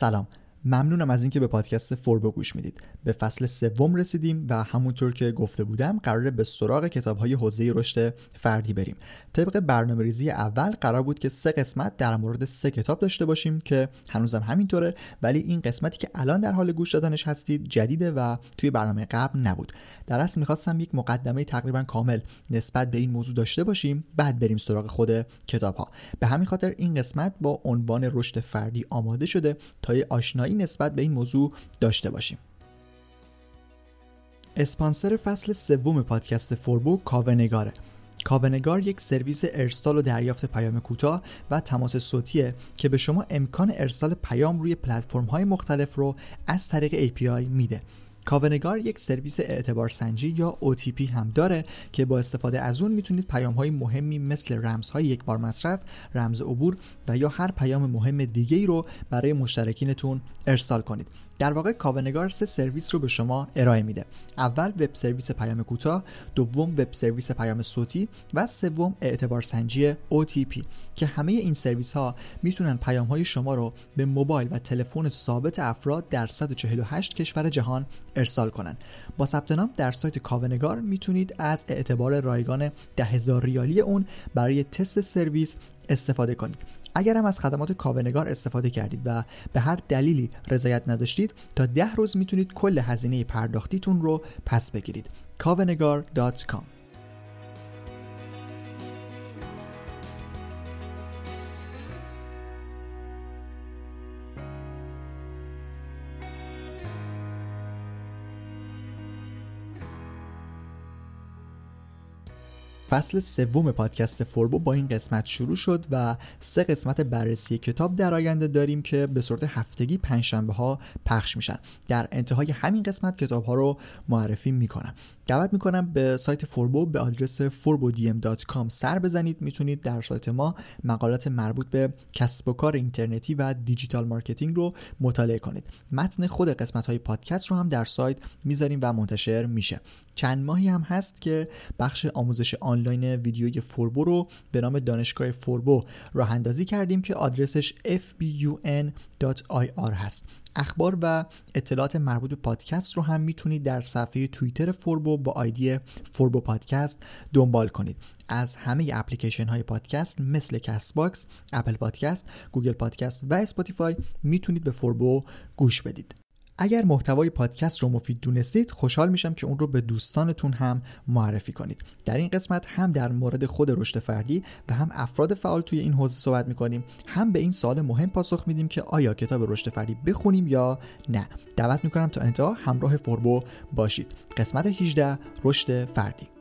سلام. ممنونم از اینکه به پادکست فوربو گوش می‌دید. به فصل سوم رسیدیم و همونطور که گفته بودم قراره به سراغ کتاب های حوزه رشد فردی بریم. طبق برنامه ریزی اول قرار بود که سه قسمت در مورد سه کتاب داشته باشیم که هنوزم همینطوره ولی این قسمتی که الان در حال گوش دادنش هستید جدیده و توی برنامه قبل نبود. در اصل می‌خواستم یک مقدمه تقریبا کامل نسبت به این موضوع داشته باشیم بعد بریم سراغ خود کتاب ها به همین خاطر این قسمت با عنوان رشد فردی آماده شده تا یه آشنایی نسبت به این موضوع داشته باشیم. اسپانسر فصل سوم پادکست فوربو کاونگاره. کاونگار یک سرویس ارسال و دریافت پیام کوتاه و تماس صوتیه که به شما امکان ارسال پیام روی پلتفرم های مختلف رو از طریق API میده. کاونگار یک سرویس اعتبار سنجی یا OTP هم داره که با استفاده از اون می‌تونید پیام های مهمی مثل رمزهای یک بار مصرف، رمز عبور و یا هر پیام مهم دیگه ای رو برای مشترکینتون ارسال کنید. در واقع کاونگار سه سرویس رو به شما ارائه میده. اول وب سرویس پیام کوتاه دوم وب سرویس پیام صوتی و سوم اعتبار سنجی OTP که همه این سرویس ها می‌تونن پیام های شما رو به موبایل و تلفن ثابت افراد در 148 کشور جهان ارسال کنن. با ثبت نام در سایت کاونگار می‌تونید از اعتبار رایگان 10000 ریالی اون برای تست سرویس استفاده کنید. اگر هم از خدمات کاونگار استفاده کردید و به هر دلیلی رضایت نداشتید تا ده روز می‌تونید کل هزینه پرداختیتون رو پس بگیرید. kavenegar.com فصل سوم پادکست فوربو با این قسمت شروع شد و سه قسمت بررسی کتاب در آینده داریم که به صورت هفتگی پنجشنبه ها پخش میشن. در انتهای همین قسمت کتاب ها رو معرفی می‌کنم. دعوت می‌کنم به سایت فوربو به آدرس forbodm.com سر بزنید. می‌تونید در سایت ما مقالات مربوط به کسب و کار اینترنتی و digital marketing رو مطالعه کنید. متن خود قسمت های پادکست رو هم در سایت می‌ذاریم و منتشر میشه. چند ماهی هم هست که بخش آموزش آنلاین ویدیوی فوربو رو به نام دانشگاه فوربو راه اندازی کردیم که آدرسش fbun.ir هست. اخبار و اطلاعات مربوط به پادکست رو هم می‌تونید در صفحه توییتر فوربو با آیدی فوربو پادکست دنبال کنید. از همه اپلیکیشن های پادکست مثل Castbox، Apple Podcast، Google Podcast و Spotify می‌تونید به فوربو گوش بدید. اگر محتوای پادکست رو مفید دونستید خوشحال میشم که اون رو به دوستانتون هم معرفی کنید. در این قسمت هم در مورد خود رشد فردی و هم افراد فعال توی این حوزه صحبت می‌کنیم. هم به این سال مهم پاسخ میدیم که آیا کتاب رشد فردی بخونیم یا نه. دعوت می‌کنم تا انتها همراه فوربو باشید. قسمت 18 رشد فردی.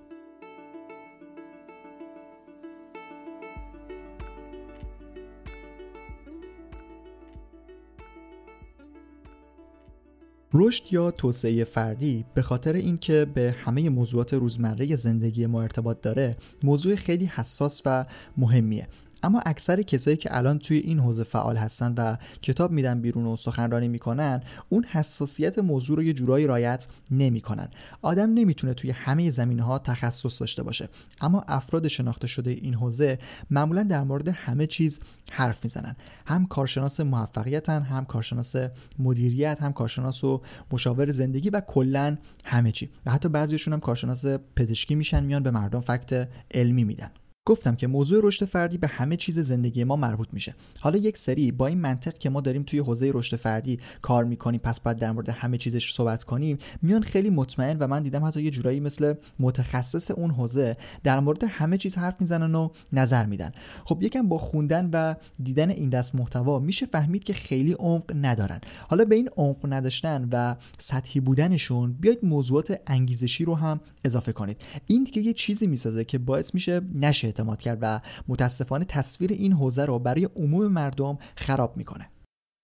رشد یا توسعه فردی به خاطر اینکه به همه موضوعات روزمره زندگی ما ارتباط داره موضوع خیلی حساس و مهمیه. اما اکثر کسایی که الان توی این حوزه فعال هستن و کتاب میدن بیرون و سخنرانی می‌کنن اون حساسیت موضوع رو یه جورایی رایت نمی‌کنن. آدم نمی‌تونه توی همه زمینه ها تخصص داشته باشه. اما افراد شناخته شده این حوزه معمولا در مورد همه چیز حرف می‌زنن. هم کارشناس موفقیتن هم کارشناس مدیریت هم کارشناس و مشاور زندگی و کلا همه چی. و حتی بعضیشون هم کارشناس پزشکی میشن میان به مردم فکت علمی میدن. گفتم که موضوع رشد فردی به همه چیز زندگی ما مربوط میشه. حالا یک سری با این منطق که ما داریم توی حوزه رشد فردی کار می‌کنیم پس بعد در مورد همه چیزش صحبت کنیم میان خیلی مطمئن و من دیدم حتی یه جورایی مثل متخصص اون حوزه در مورد همه چیز حرف می‌زنن و نظر میدن. خب یکم با خوندن و دیدن این دست محتوا میشه فهمید که خیلی عمق ندارن. حالا به این عمق نداشتن و سطحی بودنشون بیاید موضوعات انگیزشی رو هم اضافه کنید. این دیگه یه چیزی می‌سازه که باعث میشه نشه اعتماد کرد و متاسفانه تصویر این حوزه رو برای عموم مردم خراب می‌کنه.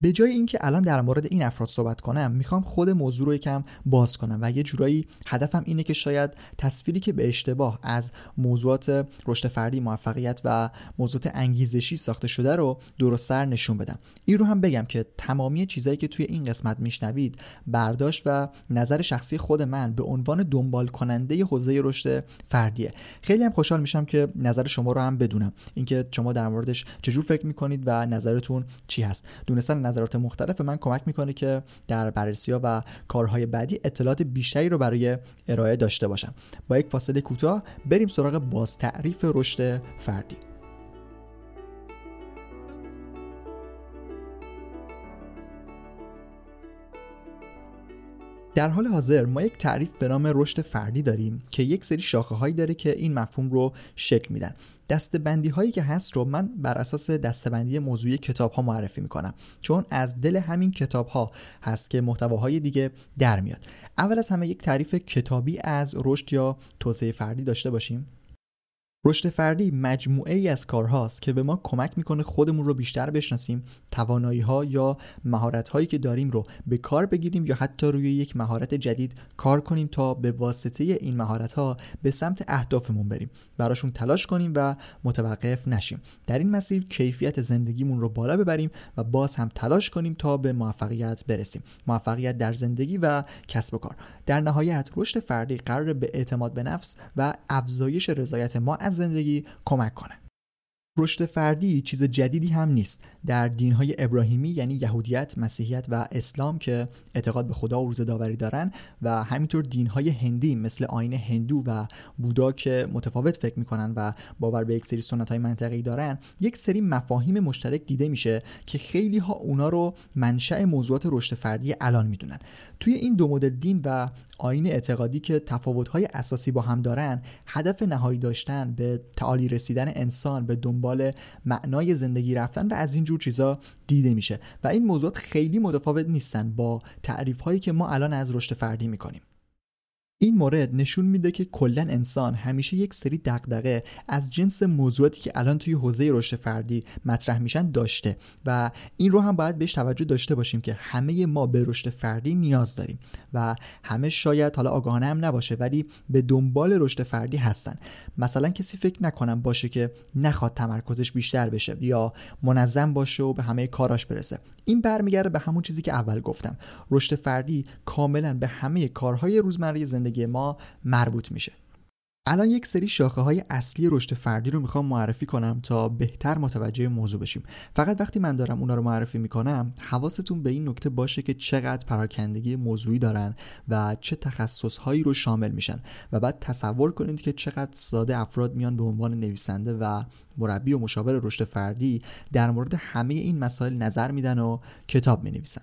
به جای اینکه الان در مورد این افراد صحبت کنم می‌خوام خود موضوع رو یکم باز کنم و یه جورایی هدفم اینه که شاید تصویری که به اشتباه از موضوعات رشد فردی موفقیت و موضوعات انگیزشی ساخته شده رو درست سر نشون بدم. این رو هم بگم که تمامی چیزایی که توی این قسمت میشنوید برداشت و نظر شخصی خود من به عنوان دنبال کننده حوزه رشد فردیه. خیلی هم خوشحال میشم که نظر شما رو هم بدونم. اینکه شما در موردش چجور فکر می‌کنید و نظرتون چی هست. دونستن نظرات مختلف به من کمک می‌کنه که در بررسی ها و کارهای بعدی اطلاعات بیشتری رو برای ارائه داشته باشم. با یک فاصله کوتاه بریم سراغ باز تعریف رشد فردی. در حال حاضر ما یک تعریف به نام رشد فردی داریم که یک سری شاخه هایی داره که این مفهوم رو شکل میدن. دستبندی هایی که هست رو من بر اساس دستبندی موضوعی کتاب ها معرفی می‌کنم. چون از دل همین کتاب ها هست که محتواهای دیگه در میاد. اول از همه یک تعریف کتابی از رشد یا توسعه فردی داشته باشیم. رشد فردی مجموعه ای از کارهاست که به ما کمک می‌کنه خودمون رو بیشتر بشناسیم توانایی ها یا مهارت هایی که داریم رو به کار بگیریم یا حتی روی یک مهارت جدید کار کنیم تا به واسطه این مهارت ها به سمت اهدافمون بریم. براشون تلاش کنیم و متوقف نشیم. در این مسیر کیفیت زندگیمون رو بالا ببریم و باز هم تلاش کنیم تا به موفقیت برسیم. موفقیت در زندگی و کسب و کار. در نهایت رشد فردی قرار به اعتماد به نفس و افزایش رضایت ما از زندگی کمک کنه. رشد فردی چیز جدیدی هم نیست. در دینهای ابراهیمی یعنی یهودیت، مسیحیت و اسلام که اعتقاد به خدا و روز داوری دارن و همینطور دینهای هندی مثل آین هندو و بودا که متفاوت فکر می‌کنن و باور به یک سری سنت های منطقی دارن یک سری مفاهیم مشترک دیده میشه که خیلی ها اونا رو منشأ موضوعات رشد فردی الان می‌دونن. توی این دو مدل دین و آین اعتقادی که تفاوت‌های اساسی با هم دارن هدف نهایی داشتن به تعالی رسیدن انسان به دنبال معنای زندگی رفتن و از این جور چیزا دیده میشه. و این موضوعات خیلی متفاوت نیستن با تعریف هایی که ما الان از رشد فردی می‌کنیم. این مورد نشون میده که کلا انسان همیشه یک سری دغدغه از جنس موضوعاتی که الان توی حوزه رشد فردی مطرح میشن داشته و این رو هم باید بهش توجه داشته باشیم که همه ما به رشد فردی نیاز داریم و همه شاید حالا آگاهانه هم نباشه ولی به دنبال رشد فردی هستن. مثلا کسی فکر نکنم باشه که نخواد تمرکزش بیشتر بشه یا منظم باشه و به همه کاراش برسه. این برمیگرده به همون چیزی که اول گفتم. رشد فردی کاملا به همه کارهای روزمره زندگی ما مربوط میشه. الان یک سری شاخه های اصلی رشد فردی رو می‌خوام معرفی کنم تا بهتر متوجه موضوع بشیم. فقط وقتی من دارم اونا رو معرفی می‌کنم حواستون به این نکته باشه که چقدر پراکندگی موضوعی دارن و چه تخصص هایی رو شامل میشن و بعد تصور کنید که چقدر ساده افراد میان به عنوان نویسنده و مربی و مشاور رشد فردی در مورد همه این مسائل نظر میدن و کتاب می‌نویسن.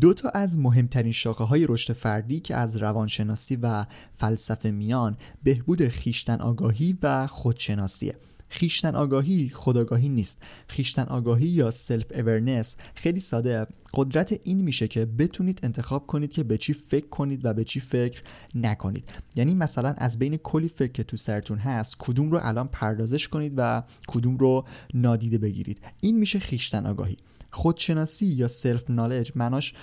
دو تا از مهمترین شاخه های رشد فردی که از روانشناسی و فلسفه میان بهبود خویشتن آگاهی و خودشناسیه خویشتن آگاهی خودآگاهی نیست. خویشتن آگاهی یا self awareness خیلی ساده. قدرت این میشه که بتونید انتخاب کنید که به چی فکر کنید و به چی فکر نکنید. یعنی مثلا از بین کلی فکر که تو سرتون هست کدوم رو الان پردازش کنید و کدوم رو نادیده بگیرید. این میشه خیشتن آگاهی خودشناسی یا سلف نالج معناش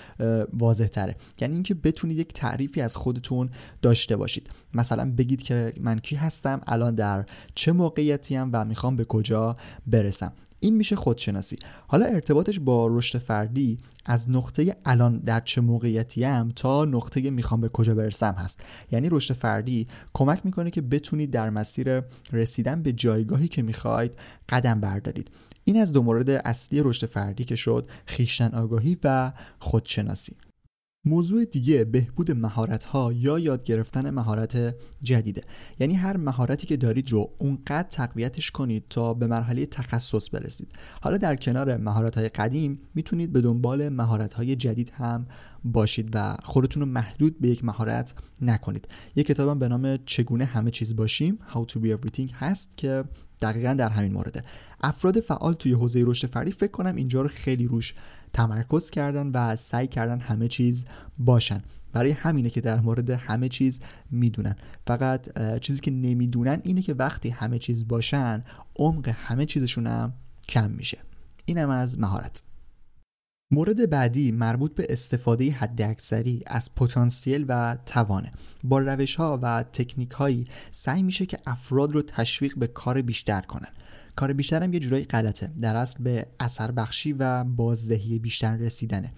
واضح تره. یعنی اینکه بتونید یک تعریفی از خودتون داشته باشید. مثلا بگید که من کی هستم الان در چه موقعیتی و می‌خوام به کجا برسم. این میشه خودشناسی. حالا ارتباطش با رشد فردی از نقطه الان در چه موقعیتی هم تا نقطه می‌خوام به کجا برسم هست. یعنی رشد فردی کمک می‌کنه که بتونید در مسیر رسیدن به جایگاهی که می‌خواید قدم بردارید. این از دو مورد اصلی رشد فردی که شد خیشتن آگاهی و خودشناسی. موضوع دیگه بهبود مهارت ها یا یاد گرفتن مهارت جدیده. یعنی هر مهارتی که دارید رو اونقدر تقویتش کنید تا به مرحله تخصص برسید. حالا در کنار مهارت های قدیم می‌تونید به دنبال مهارت های جدید هم باشید و خودتون رو محدود به یک مهارت نکنید. یک کتابم به نام چگونه همه چیز باشیم How to be everything هست که دقیقا در همین مورده. افراد فعال توی حوزه رشد فردی فکر کنم اینجا رو خیلی روش تمرکز کردن و سعی کردن همه چیز باشن. برای همینه که در مورد همه چیز می‌دونن. فقط چیزی که نمی‌دونن اینه که وقتی همه چیز باشن عمق همه چیزشون هم کم میشه. اینم از مهارت. مورد بعدی مربوط به استفاده حداکثری از پتانسیل و توانه. با روش ها و تکنیک هایی سعی میشه که افراد رو تشویق به کار بیشتر کنن. کار بیشترم یه جورایی غلطه. در اصل به اثر بخشی و بازدهی بیشتر رسیدنه.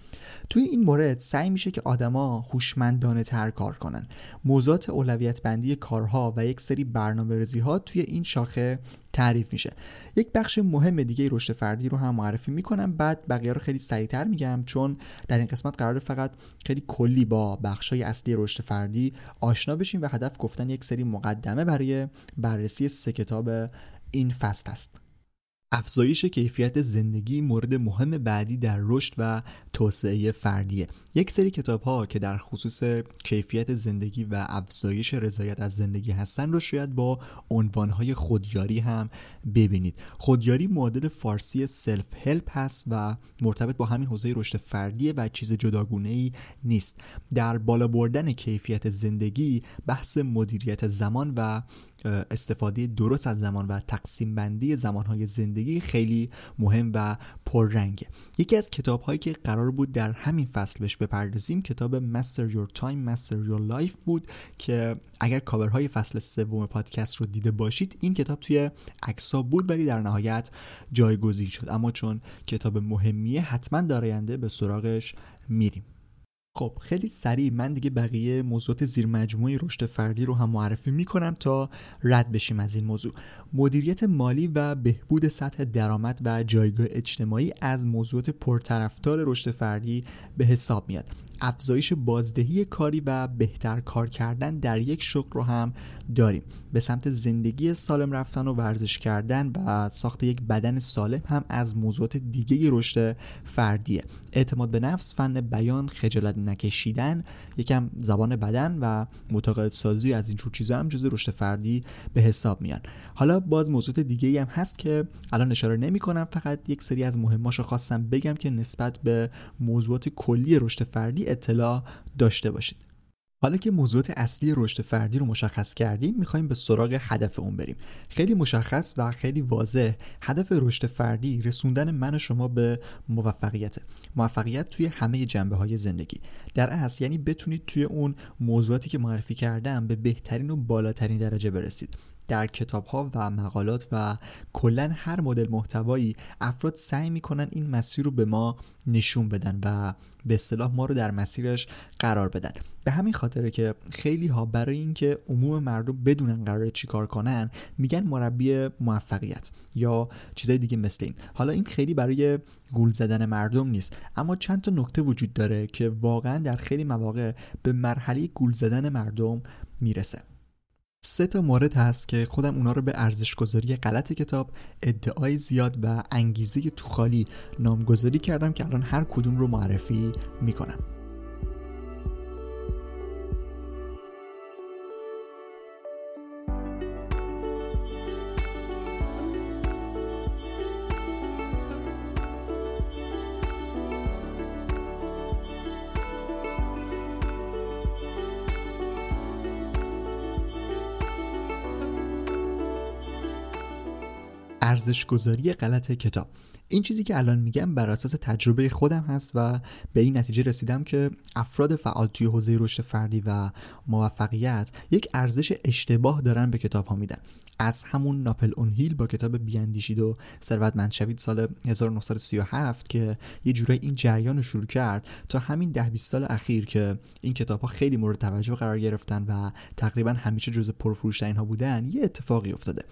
توی این مورد سعی میشه که آدما هوشمندانه تر کار کنن. موضوعات اولویت بندی کارها و یک سری برنامه ها توی این شاخه تعریف میشه. یک بخش مهم دیگه رشد فردی رو هم معرفی می‌کنم. بعد بقیه رو خیلی سریعتر میگم چون در این قسمت قرار فقط خیلی کلی با بخشای اصلی رشد فردی آشنا بشیم و هدف گفتن یک سری مقدمه برای بررسی سه کتاب این فصل است. افزایش کیفیت زندگی مورد مهم بعدی در رشد و توسعه فردیه. یک سری کتاب ها که در خصوص کیفیت زندگی و افزایش رضایت از زندگی هستن رو شاید با عنوان های خودیاری هم ببینید. خودیاری معادل فارسی سلف هلپ هست و مرتبط با همین حوزه رشد فردیه و چیز جداگونه ای نیست. در بالا بردن کیفیت زندگی بحث مدیریت زمان و استفاده درست از زمان و تقسیم بندی زمانهای زندگی خیلی مهم و پررنگه. یکی از کتاب هایی که قرار بود در همین فصل بهش بپردازیم. کتاب Master Your Time Master Your Life بود که اگر کاورهای فصل سوم پادکست رو دیده باشید این کتاب توی عکسا بود ولی در نهایت جایگزین شد. اما چون کتاب مهمیه حتما در آینده به سراغش میریم. خب خیلی سریع من دیگه بقیه موضوعات زیر مجموعه رشد فردی رو هم معرفی می‌کنم تا رد بشیم از این موضوع. مدیریت مالی و بهبود سطح درآمد و جایگاه اجتماعی از موضوعات پرطرفدار رشد فردی به حساب میاد. افزایش بازدهی کاری و بهتر کار کردن در یک شغل رو هم داریم. به سمت زندگی سالم رفتن و ورزش کردن و ساخت یک بدن سالم هم از موضوعات دیگه رشد فردیه. اعتماد به نفس فن بیان خجالت نکشیدن یکم زبان بدن و متقاعد سازی از اینجور چیزا هم جز رشد فردی به حساب میان. حالا باز موضوعات دیگه هم هست که الان اشاره نمی کنم فقط یک سری از مهماشو خواستم بگم که نسبت به موضوعات کلی رشد فردی اطلاع داشته باشید. حالا که موضوعات اصلی رشد فردی رو مشخص کردیم می‌خوایم به سراغ هدف اون بریم. خیلی مشخص و خیلی واضح هدف رشد فردی رسوندن من و شما به موفقیت. موفقیت توی همه جنبه های زندگی. در اصل یعنی بتونید توی اون موضوعاتی که معرفی کردم به بهترین و بالاترین درجه برسید. در کتاب ها و مقالات و کلا هر مدل محتوایی افراد سعی می‌کنن این مسیر رو به ما نشون بدن و به اصطلاح ما رو در مسیرش قرار بدن. به همین خاطره که خیلی ها برای اینکه عموم مردم بدونن قرار چیکار کنن میگن مربی موفقیت یا چیزای دیگه مثل این. حالا این خیلی برای گول زدن مردم نیست اما چند تا نکته وجود داره که واقعا در خیلی مواقع به مرحله گول زدن مردم می‌رسه. سه تا مورد هست که خودم اونا رو به ارزش گذاری غلط کتاب ادعای زیاد و انگیزه تو خالی نامگذاری کردم که الان هر کدوم رو معرفی می‌کنم. ارزش گذاری غلط کتاب. این چیزی که الان میگم بر اساس تجربه خودم هست و به این نتیجه رسیدم که افراد فعال توی حوزه رشد فردی و موفقیت یک ارزش اشتباه دارن به کتاب ها میدن. از همون ناپل اون هیل با کتاب بیاندیشید و ثروتمند شوید سال 1937 که یه جورایی این جریان رو شروع کرد تا همین ده 20 سال اخیر که این کتاب ها خیلی مورد توجه قرار گرفتن و تقریبا همیشه جز پرفروشترین ها بودن یه اتفاقی افتاده.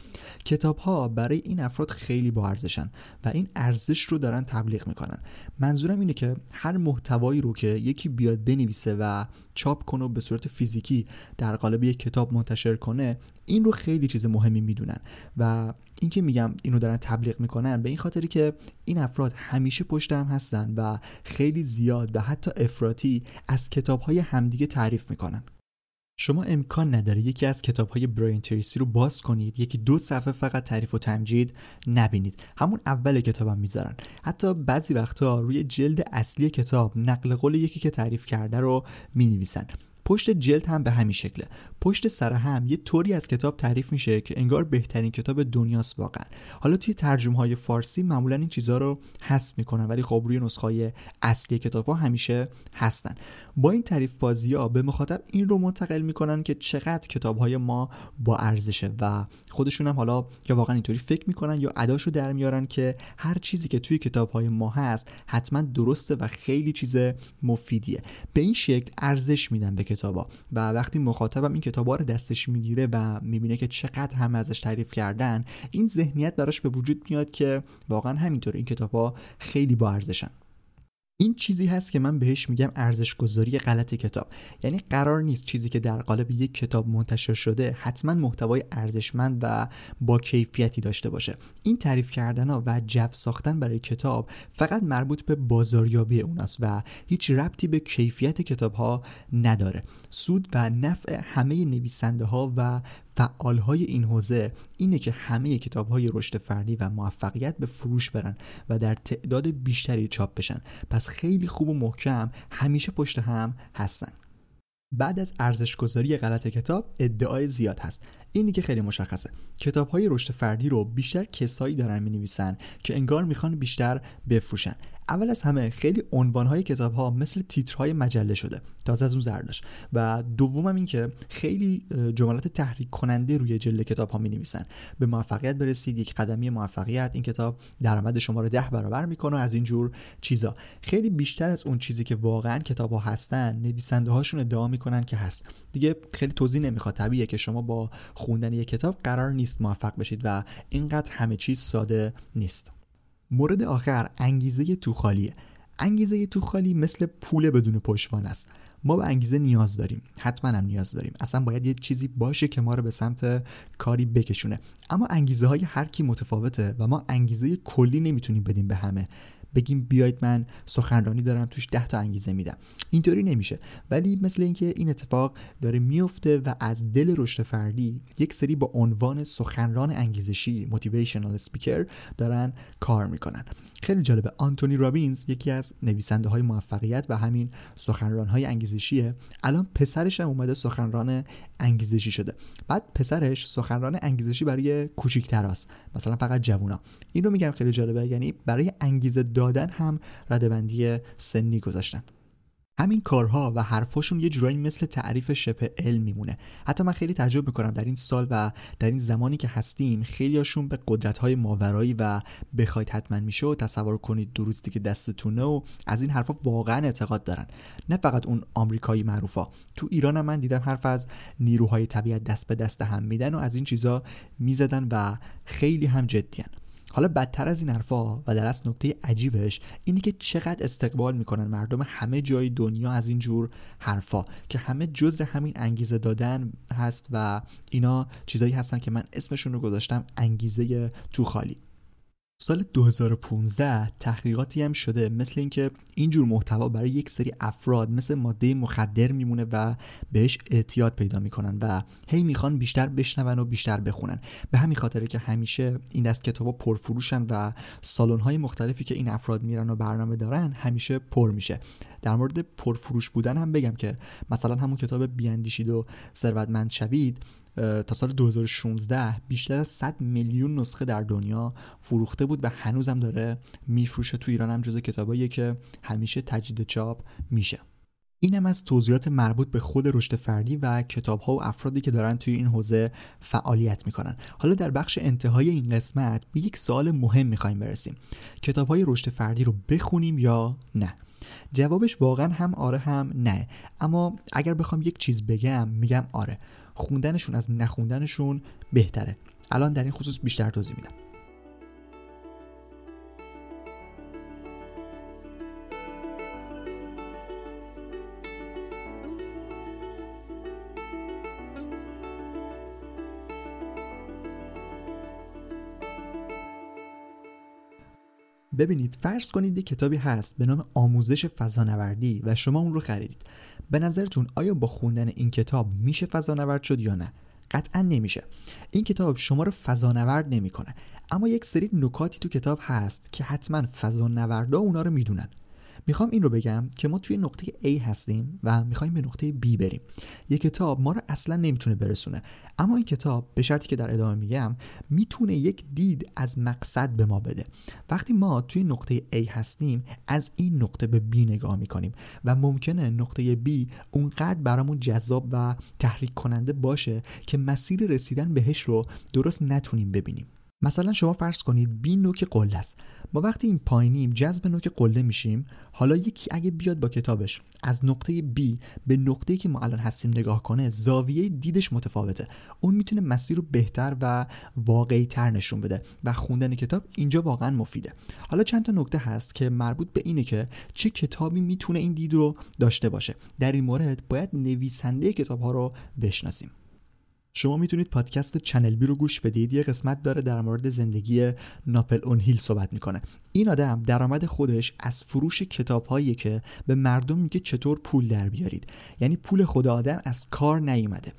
کتاب ها برای این افراد خیلی با ارزشن و این ارزش رو دارن تبلیغ می‌کنن. منظورم اینه که هر محتوایی رو که یکی بیاد بنویسه و چاپ کنه و به صورت فیزیکی در قالب یک کتاب منتشر کنه این رو خیلی چیز مهمی می‌دونن. و اینکه میگم اینو دارن تبلیغ می‌کنن به این خاطری که این افراد همیشه پشت هم هستن و خیلی زیاد و حتی افراطی از کتاب های همدیگه تعریف می‌کنن. شما امکان نداره یکی از کتاب های براین تریسی رو باز کنید یکی دو صفحه فقط تعریف و تمجید نبینید. همون اول کتابم می‌ذارن. حتی بعضی وقتها روی جلد اصلی کتاب نقل قول یکی که تعریف کرده رو می نویسن پشت جلد هم به همین شکله. پشت سر هم یه طوری از کتاب تعریف میشه که انگار بهترین کتاب دنیاست واقعا. حالا توی ترجمه های فارسی معمولا این چیزها رو حذف می‌کنن ولی خب روی نسخه اصلی کتاب ها همیشه هستن. با این تعریف بازی ها به مخاطب این رو منتقل می‌کنن که چقدر کتاب های ما با ارزشه و خودشون هم حالا یا واقعا اینطوری فکر می‌کنن یا اداشو در میارن که هر چیزی که توی کتاب های ما هست حتما درسته و خیلی چیز مفیدیه. به این شکل ارزش میدن به کتابا و وقتی مخاطبم این کتابا رو دستش می‌گیره و می‌بینه که چقدر هم ازش تعریف کردن این ذهنیت براش به وجود میاد که واقعا همینطور این کتابا خیلی با ارزشن. این چیزی هست که من بهش میگم ارزش گذاری غلط کتاب. یعنی قرار نیست چیزی که در قالب یک کتاب منتشر شده حتما محتوای ارزشمند و با کیفیتی داشته باشه. این تعریف کردن ها و جو ساختن برای کتاب فقط مربوط به بازاریابی اوناست و هیچ ربطی به کیفیت کتاب ها نداره. سود و نفع همه نویسنده ها و فعالهای این حوزه اینه که همه کتاب های رشد فردی و موفقیت به فروش برن و در تعداد بیشتری چاپ بشن. پس خیلی خوب و محکم همیشه پشت هم هستن. بعد از ارزش گذاری غلط کتاب ادعای زیاد هست. این دیگه خیلی مشخصه. کتاب های رشد فردی رو بیشتر کسایی دارن می نویسن که انگار می‌خوان بیشتر بفروشن. اول از همه خیلی عنوان های کتاب ها مثل تیترهای مجله شده تازه از اون زرداش و دومم این که خیلی جملات تحریک کننده روی جلد کتاب ها می نویسن به موفقیت برسید یک قدمی موفقیت این کتاب درآمد شما رو ده برابر می‌کنه از این جور چیزا. خیلی بیشتر از اون چیزی که واقعا کتاب ها هستن نویسنده هاشون ادعا می‌کنن که هست. دیگه خیلی توضیح نمی‌خواد. طبیعیه که شما با خوندن یک کتاب قرار نیست موفق بشید و اینقدر همه چیز ساده نیست. مورد آخر انگیزه تو خالیه انگیزه تو خالی مثل پول بدون پشتوان است. ما به انگیزه نیاز داریم. حتما هم نیاز داریم. اصلا باید یه چیزی باشه که ما رو به سمت کاری بکشونه. اما انگیزه های هر کی متفاوته و ما انگیزه کلی نمی‌تونیم بدیم به همه. بگیم بیاید من سخنرانی دارم توش ده تا انگیزه میدم. اینطوری نمیشه. ولی مثل اینکه این اتفاق داره میفته و از دل رشد فردی یک سری با عنوان سخنران انگیزشی موتیویشنال سپیکر دارن کار می‌کنن. خیلی جالبه. آنتونی رابینز یکی از نویسنده های موفقیت و همین سخنران های انگیزشیه. الان پسرش هم اومده سخنران انگیزشی شده. بعد پسرش سخنران انگیزشی برای کوچیکتراست مثلا فقط جوونا. این رو میگم خیلی جالبه. یعنی برای انگیزه دادن هم ردبندی سنی گذاشتن. همین کارها و حرفاشون یه جورایی مثل تعریف شبه علم میمونه. حتی من خیلی تعجب می‌کنم در این سال و در این زمانی که هستیم خیلیاشون به قدرت های ماورایی و بخواید حتما میشه و تصور کنید درستی که دستتونه و از این حرفا واقعا اعتقاد دارن. نه فقط اون آمریکایی معروفا. تو ایران هم من دیدم حرف از نیروهای طبیعت دست به دست هم میدن و از این چیزا می‌زدن و خیلی هم جدیان حالا بدتر از این حرفا و در اصل نکته عجیبش اینه که چقدر استقبال می‌کنن مردم همه جای دنیا از این جور حرفا که همه جز همین انگیزه دادن هست و اینا چیزایی هستن که من اسمشون رو گذاشتم انگیزه تو خالی. سال 2015 تحقیقاتی هم شده مثل اینکه اینجور محتوا برای یک سری افراد مثل ماده مخدر میمونه و بهش اعتیاد پیدا می‌کنن و هی می‌خوان بیشتر بشنون و بیشتر بخونن. به همین خاطره که همیشه این دست کتابا پرفروشن و سالن های مختلفی که این افراد میرن و برنامه دارن همیشه پر میشه. در مورد پرفروش بودن هم بگم که مثلا همون کتاب بیاندیشید و ثروتمند شوید تا سال 2016 بیشتر از 100 میلیون نسخه در دنیا فروخته بود و هنوزم داره میفروشه تو ایران هم جز کتاباییه که همیشه تجدید چاپ میشه. اینم از توضیحات مربوط به خود رشد فردی و کتاب ها و افرادی که دارن توی این حوزه فعالیت می‌کنن. حالا در بخش انتهای این قسمت به یک سوال مهم می‌خوایم برسیم. کتاب های رشد فردی رو بخونیم یا نه؟ جوابش واقعا هم آره هم نه. اما اگر بخوام یک چیز بگم میگم آره. خوندنشون از نخوندنشون بهتره. الان در این خصوص بیشتر توضیح میدم. ببینید فرض کنید یک کتابی هست به نام آموزش فضانوردی و شما اون رو خریدید. به نظرتون آیا با خوندن این کتاب میشه فضانورد شد یا نه؟ قطعا نمیشه. این کتاب شما رو فضانورد نمی‌کنه. اما یک سری نکاتی تو کتاب هست که حتما فضانوردا اونا رو می‌دونن. می‌خوام این رو بگم که ما توی نقطه A هستیم و می‌خوایم به نقطه B بریم. یه کتاب ما رو اصلا نمی‌تونه برسونه. اما این کتاب به شرطی که در ادامه میگم می‌تونه یک دید از مقصد به ما بده. وقتی ما توی نقطه A هستیم از این نقطه به B نگاه می‌کنیم و ممکنه نقطه B اونقدر برامون جذاب و تحریک کننده باشه که مسیر رسیدن بهش رو درست نتونیم ببینیم. مثلا شما فرض کنید بی نوک قله است. ما وقتی این پایینیم جذب نوک قله میشیم. حالا یکی اگه بیاد با کتابش از نقطه B به نقطه‌ای که ما الان هستیم نگاه کنه زاویه دیدش متفاوته. اون می‌تونه مسیر رو بهتر و واقعی تر نشون بده و خوندن کتاب اینجا واقعا مفیده. حالا چند تا نکته هست که مربوط به اینه که چه کتابی می‌تونه این دید رو داشته باشه. در این مورد باید نویسنده کتاب ها رو بشناسیم. شما می‌تونید پادکست چنل بی رو گوش بدید. یه قسمت داره در مورد زندگی ناپل اون هیل صحبت می‌کنه. این آدم درآمد خودش از فروش کتاب که به مردم میگه چطور پول در بیارید. یعنی پول خود آدم از کار نیومده.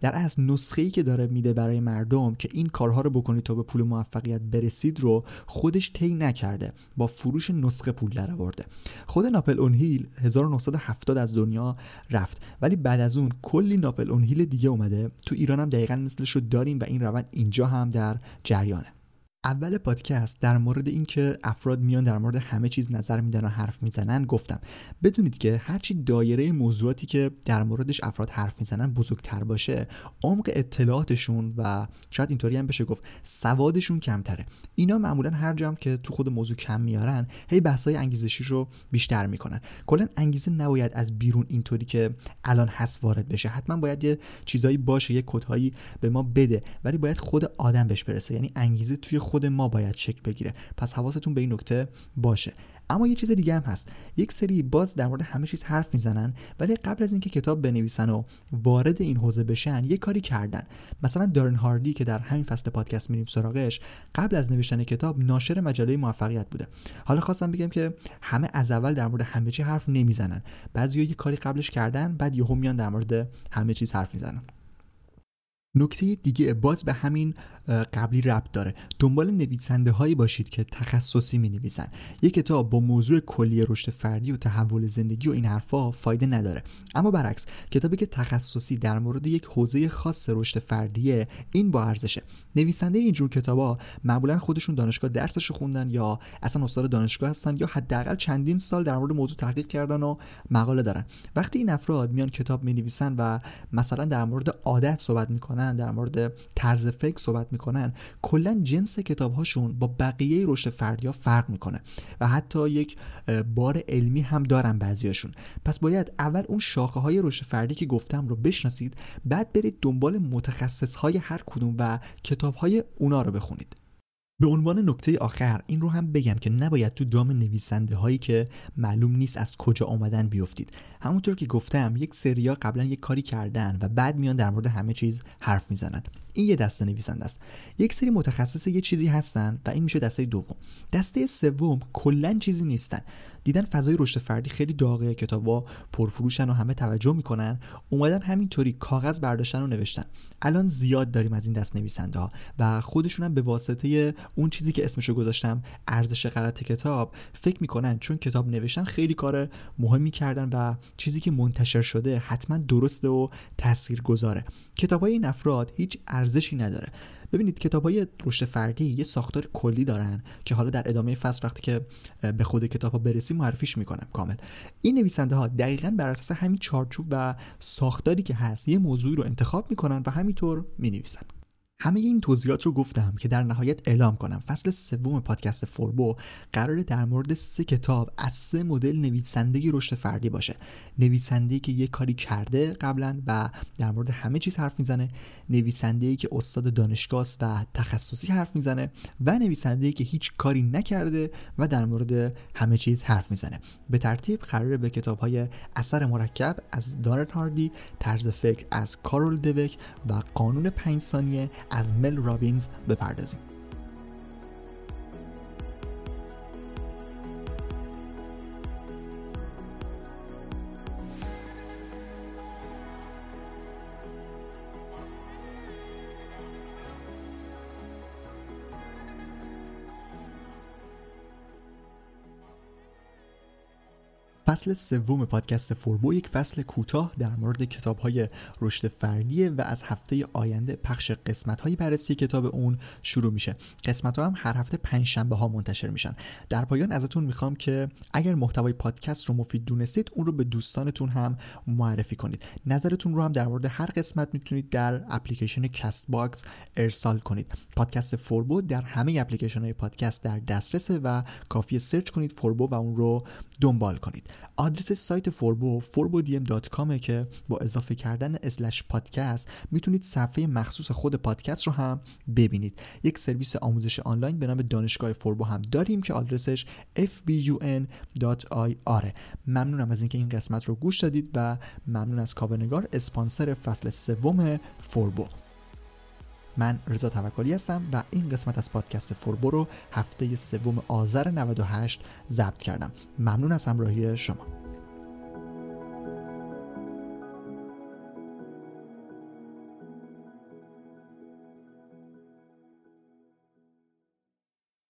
در از نسخه ای که داره میده برای مردم که این کارها رو بکنید تا به پول موفقیت برسید رو خودش طی نکرده. با فروش نسخه پول در آورده. خود ناپل اون هیل 1970 از دنیا رفت. ولی بعد از اون کلی ناپل اون هیل دیگه اومده. تو ایران هم دقیقا مثلش رو داریم و این روند اینجا هم در جریانه. اول پادکست در مورد اینکه افراد میان در مورد همه چیز نظر میدن و حرف می‌زنن گفتم. بدونید که هرچی دایره موضوعاتی که در موردش افراد حرف می‌زنن بزرگتر باشه عمق اطلاعاتشون و شاید اینطوری هم بشه گفت سوادشون کمتره. اینا معمولا هر جام که تو خود موضوع کم میارن هی بحثای انگیزشی رو بیشتر می‌کنن. کلا انگیزه نباید از بیرون اینطوری که الان هست وارد بشه. حتما باید یه چیزایی باشه یه کدهایی به ما بده ولی باید خود آدم بهش برسه. یعنی انگیزه توی خود ما باید شکل بگیره. پس حواستون به این نکته باشه. اما یه چیز دیگه هم هست. یک سری باز در مورد همه چیز حرف می‌زنن ولی قبل از اینکه کتاب بنویسن و وارد این حوزه بشن یه کاری کردن. مثلا دارن هاردی که در همین فصل پادکست میریم سراغش قبل از نوشتن کتاب ناشر مجله موفقیت بوده. حالا خواستم بگم که همه از اول در مورد همه چی حرف نمی‌زنن. بعضیا یه کاری قبلش کردن بعد یهو میان در مورد همه چیز حرف می‌زنن. نکته دیگه باز به همین قبلی ربط داره. دنبال نویسنده هایی باشید که تخصصی می نویسن یک کتاب با موضوع کلی رشد فردی و تحول زندگی و این حرفا فایده نداره. اما برعکس کتابی که تخصصی در مورد یک حوزه خاص رشد فردیه این با ارزشه. نویسنده اینجور کتابا معمولا خودشون دانشگاه درسش خوندن یا اصلا استاد دانشگاه هستن یا حداقل چندین سال در مورد موضوع تحقیق کردن و مقاله دارن. وقتی این افراد میان کتاب می نویسن و مثلا در مورد عادت صحبت می‌کنن در مورد طرز فکر صحبت می‌کنن. کلا جنس کتاب هاشون با بقیه رشد فردی فرق می‌کنه و حتی یک بار علمی هم دارن بعضیاشون پس باید اول اون شاخه های رشد فردی که گفتم رو بشناسید بعد برید دنبال متخصص های هر کدوم و کتاب های اونا رو بخونید. به عنوان نکته آخر این رو هم بگم که نباید تو دام نویسنده هایی که معلوم نیست از کجا آمدن بیفتید. همونطور که گفتم یک سریا قبلا یک کاری کردن و بعد میان در مورد همه چیز حرف می‌زنن. این یه دسته نویسنده است. یک سری متخصص یه چیزی هستن و این میشه دسته دوم. دسته سوم کلا چیزی نیستن. دیدن فضای رشد فردی خیلی داغه کتابا پرفروشن و همه توجه می‌کنن. اومدن همینطوری کاغذ برداشتن و نوشتن. الان زیاد داریم از این دست نویسنده ها و خودشون هم به واسطه اون چیزی که اسمشو گذاشتم ارزش غلط کتاب فکر می‌کنن چون کتاب نوشتن خیلی کار مهمی کردن و چیزی که منتشر شده حتما درسته و تاثیرگذاره. کتاب های این افراد هیچ ارزشی نداره. ببینید کتاب های رشد فردی یه ساختار کلی دارن که حالا در ادامه فصل وقتی که به خود کتاب ها برسیم معرفیش می‌کنم کامل. این نویسنده ها دقیقا بر اساس همین چارچوب و ساختاری که هست یه موضوعی رو انتخاب می‌کنن و همینطور می‌نویسن. همه این توضیحات رو گفتم که در نهایت اعلام کنم. فصل سوم پادکست فوربو قراره در مورد سه کتاب از سه مدل نویسنده رشد فردی باشه. نویسنده که یه کاری کرده قبلا و در مورد همه چیز حرف می‌زنه. نویسنده که استاد دانشگاه و تخصصی حرف می‌زنه. و نویسنده که هیچ کاری نکرده و در مورد همه چیز حرف می‌زنه. به ترتیب قراره به کتاب های اثر مرکب از دارن هاردی طرز فکر از کارول دوک و قانون پنج ثانیه از مل رابینز بپردازیم. فصل سوم پادکست فوربو یک فصل کوتاه در مورد کتاب های رشد فردیه و از هفته آینده پخش قسمت های بررسی کتاب اون شروع میشه. قسمت ها هم هر هفته پنج شنبه ها منتشر میشن. در پایان ازتون می‌خوام که اگر محتوای پادکست رو مفید دونستید اون رو به دوستانتون هم معرفی کنید. نظرتون رو هم در مورد هر قسمت می‌تونید در اپلیکیشن Castbox ارسال کنید. پادکست فوربو در همه اپلیکیشن های پادکست در دسترسه و کافی سرچ کنید فوربو و اون رو دنبال کنید. آدرس سایت فوربو forbodm.com که با اضافه کردن slash پادکست می‌تونید صفحه مخصوص خود پادکست رو هم ببینید. یک سرویس آموزش آنلاین به نام دانشگاه فوربو هم داریم که آدرسش fbun.ir ممنونم از اینکه این قسمت رو گوش دادید و ممنون از کاونگار اسپانسر فصل سوم فوربو. من رضا توکلی هستم و این قسمت از پادکست فوربو رو هفته سوم آذر 98 ضبط کردم. ممنون از همراهی شما.